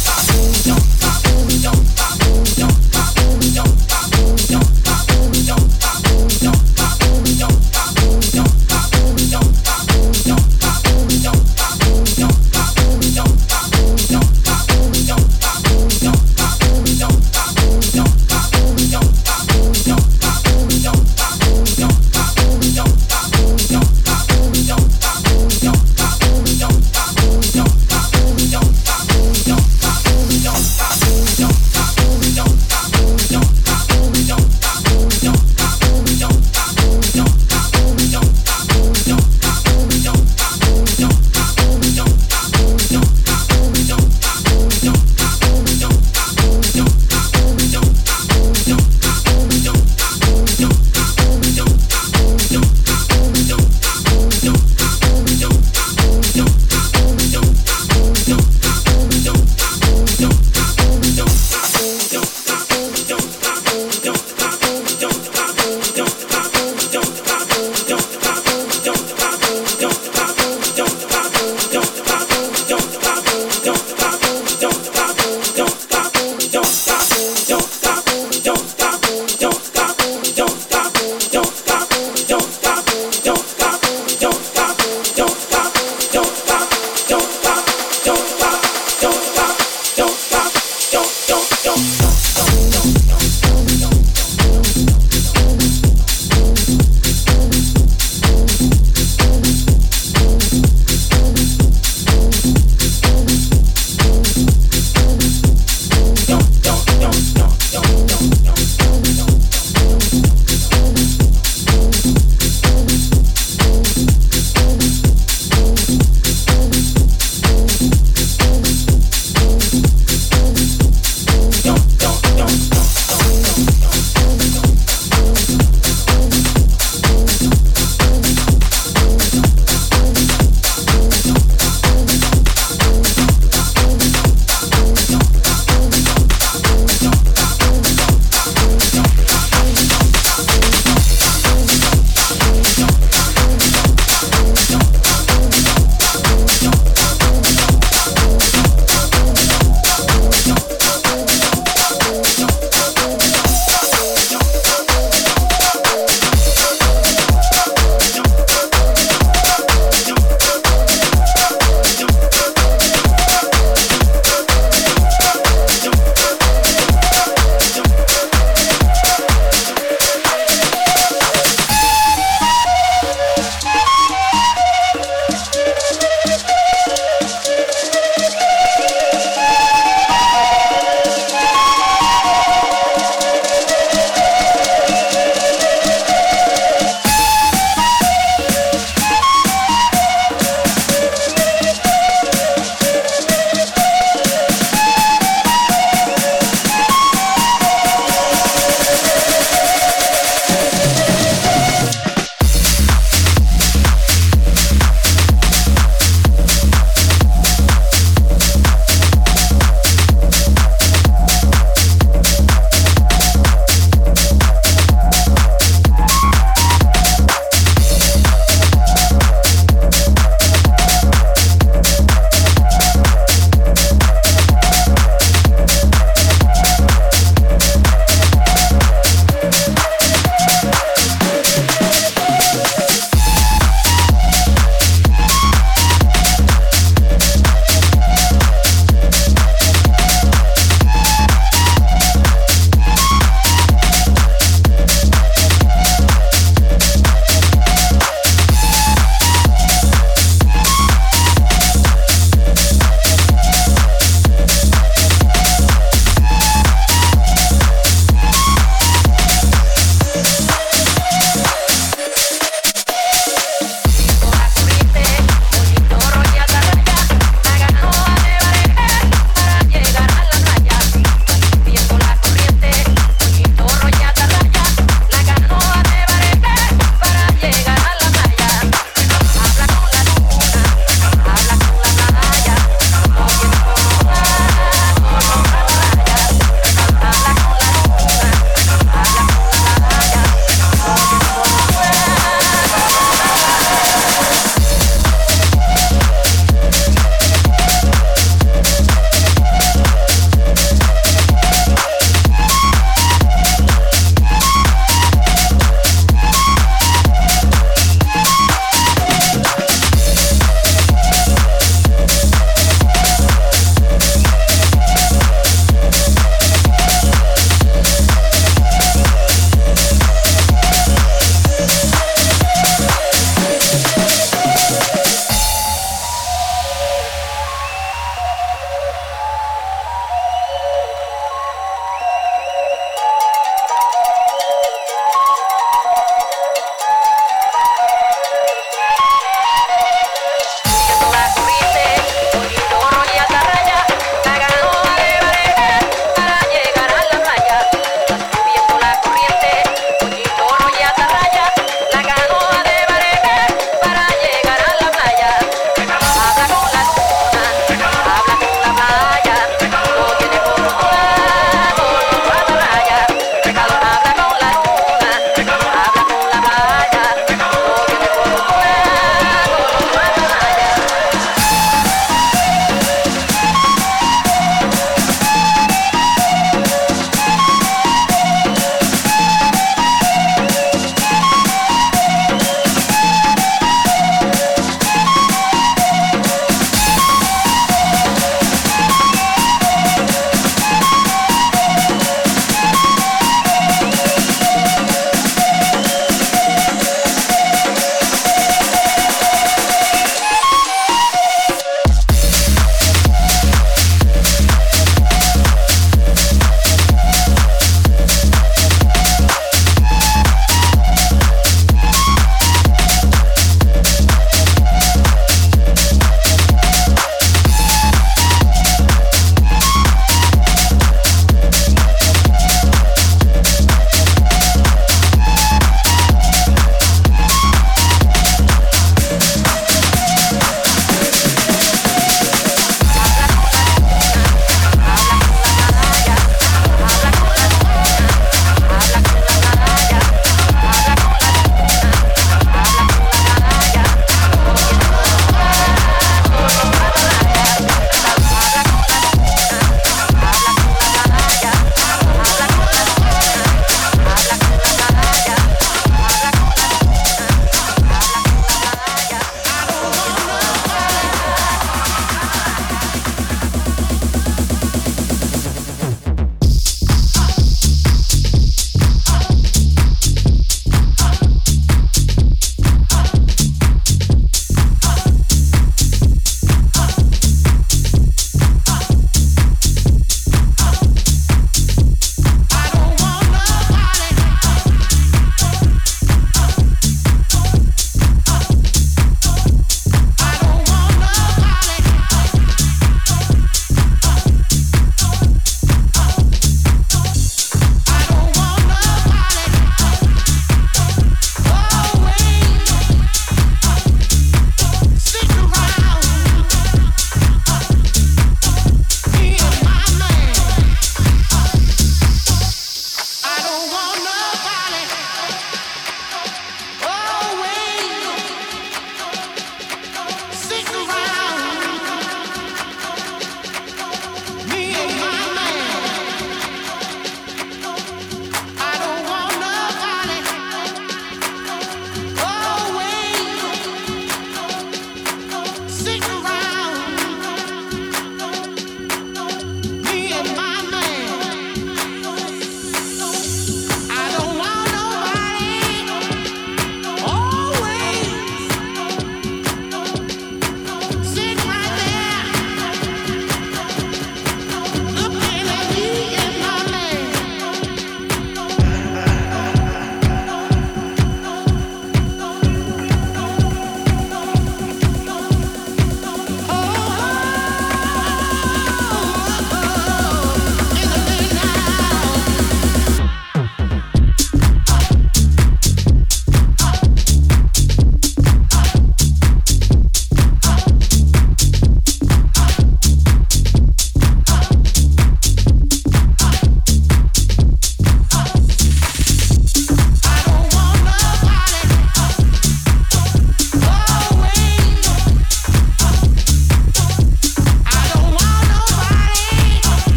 Stop.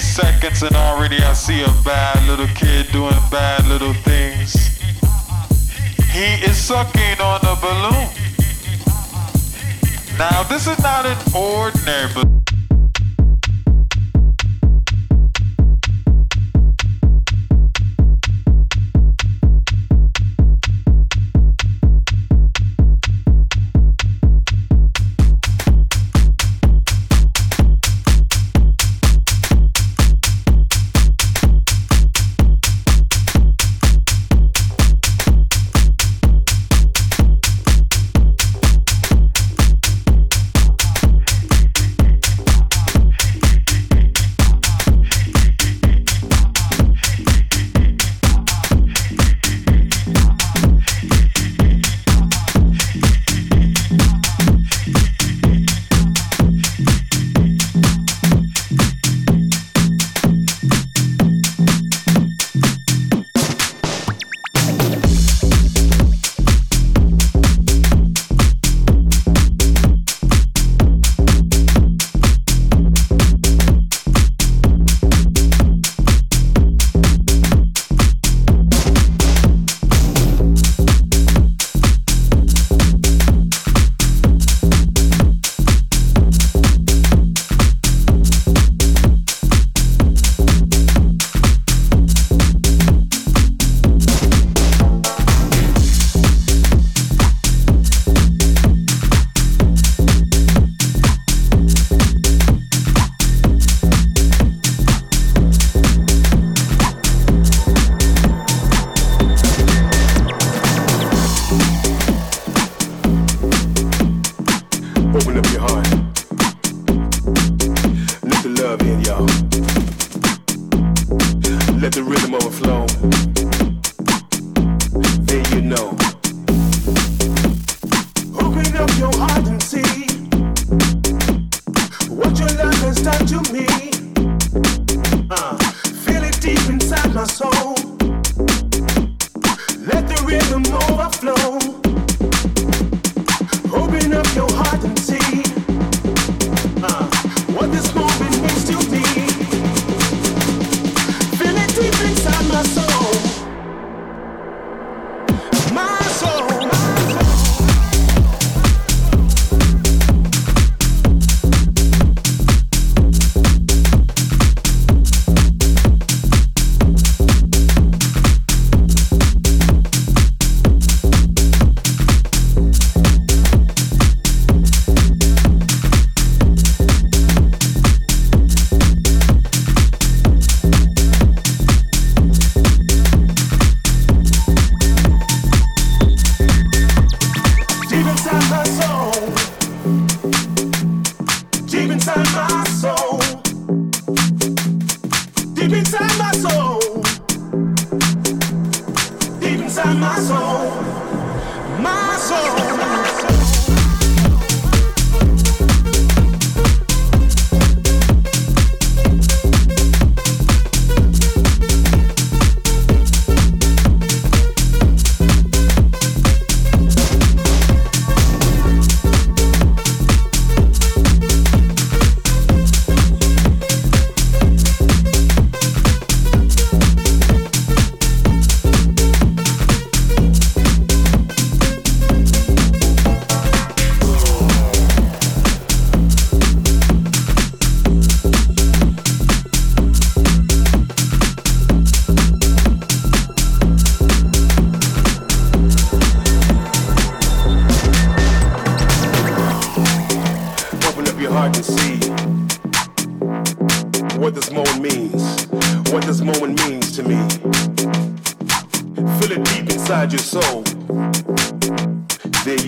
seconds and already I see a bad little kid doing bad little things. He is sucking on a balloon. Now, this is not an ordinary balloon.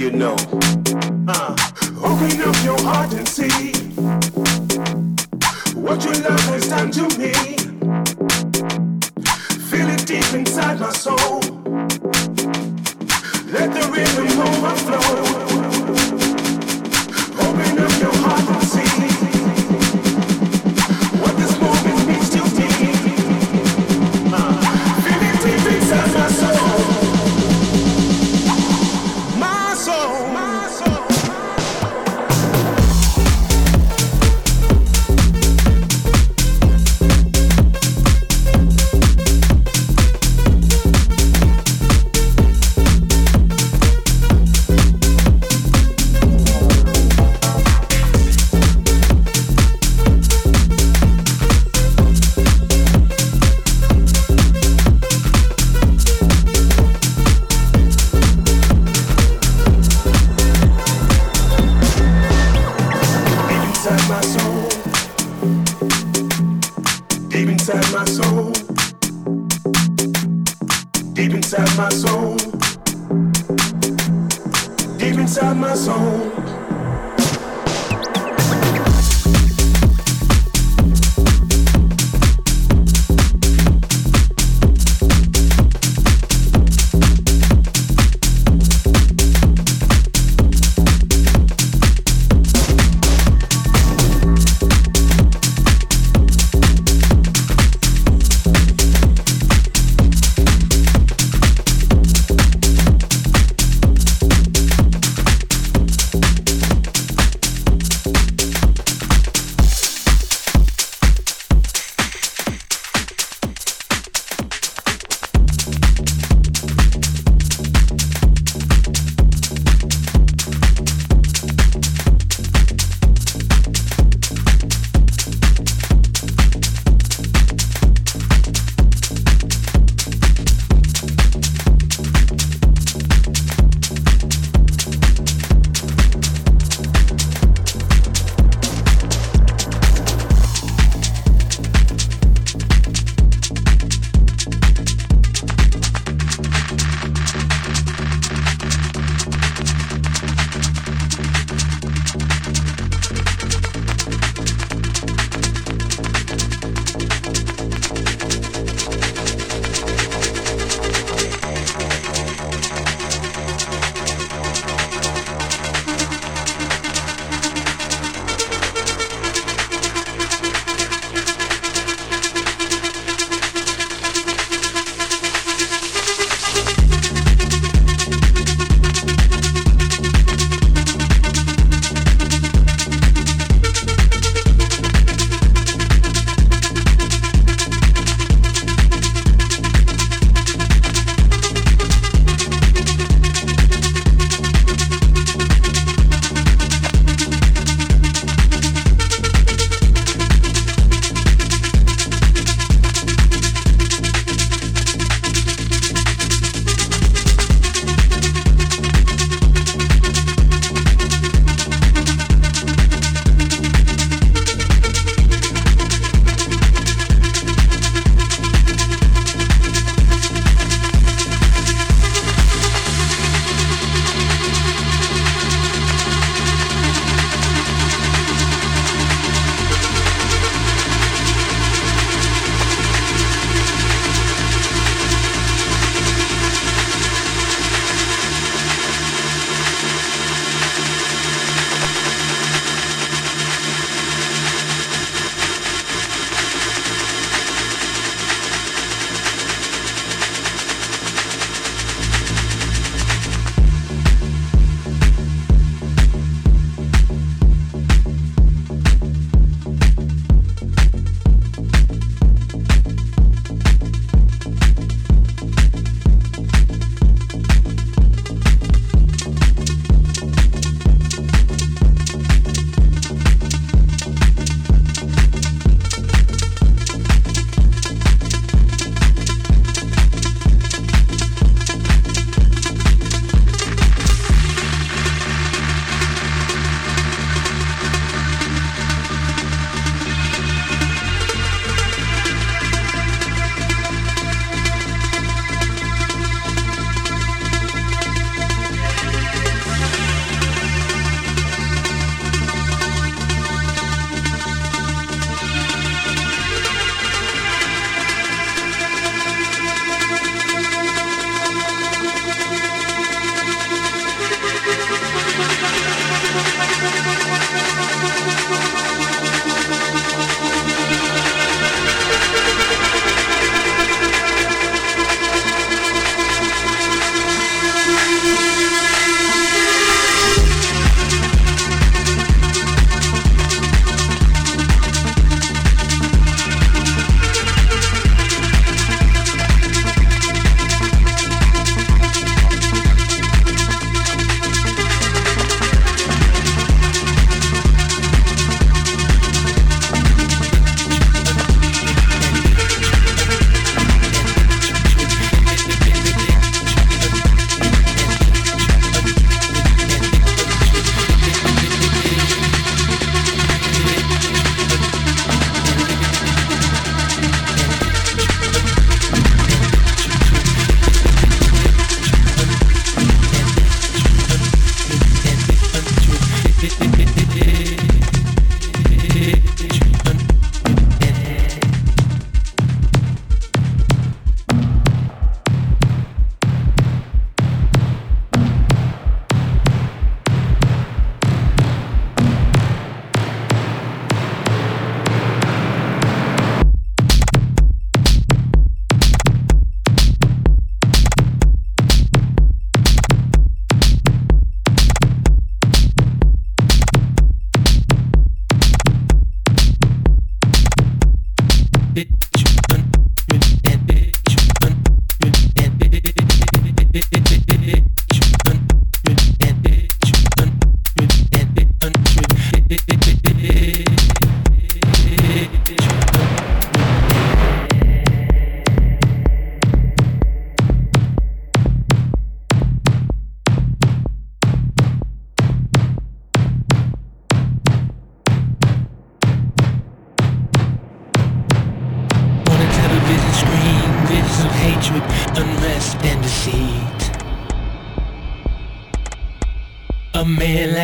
you know. Uh, open up your heart and see.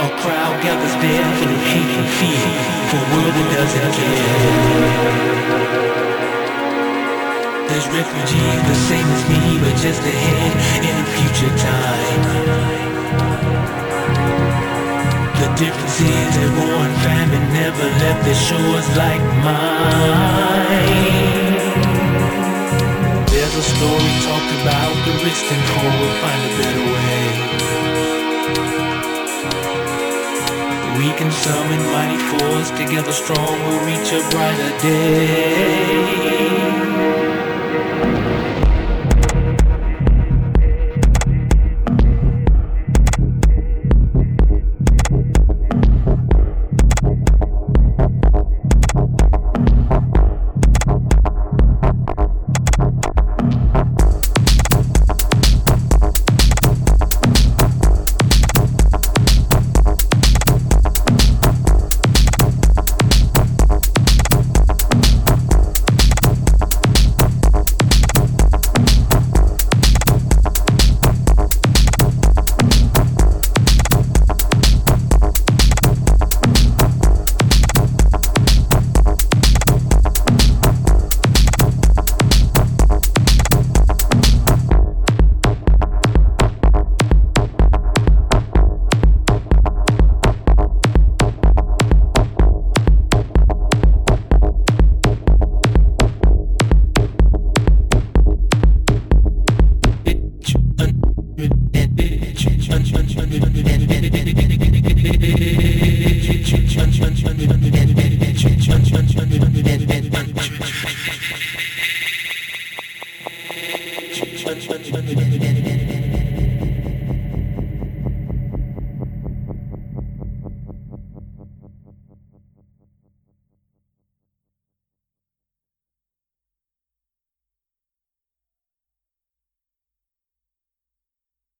A crowd gathers deafening hate and fear for a world that doesn't care. There's refugees the same as me, but just ahead in a future time. The difference is that war and famine never left their shores like mine. There's a story talked about the rich and poor will find a better way. We can summon mighty force, together strong we'll reach a brighter day.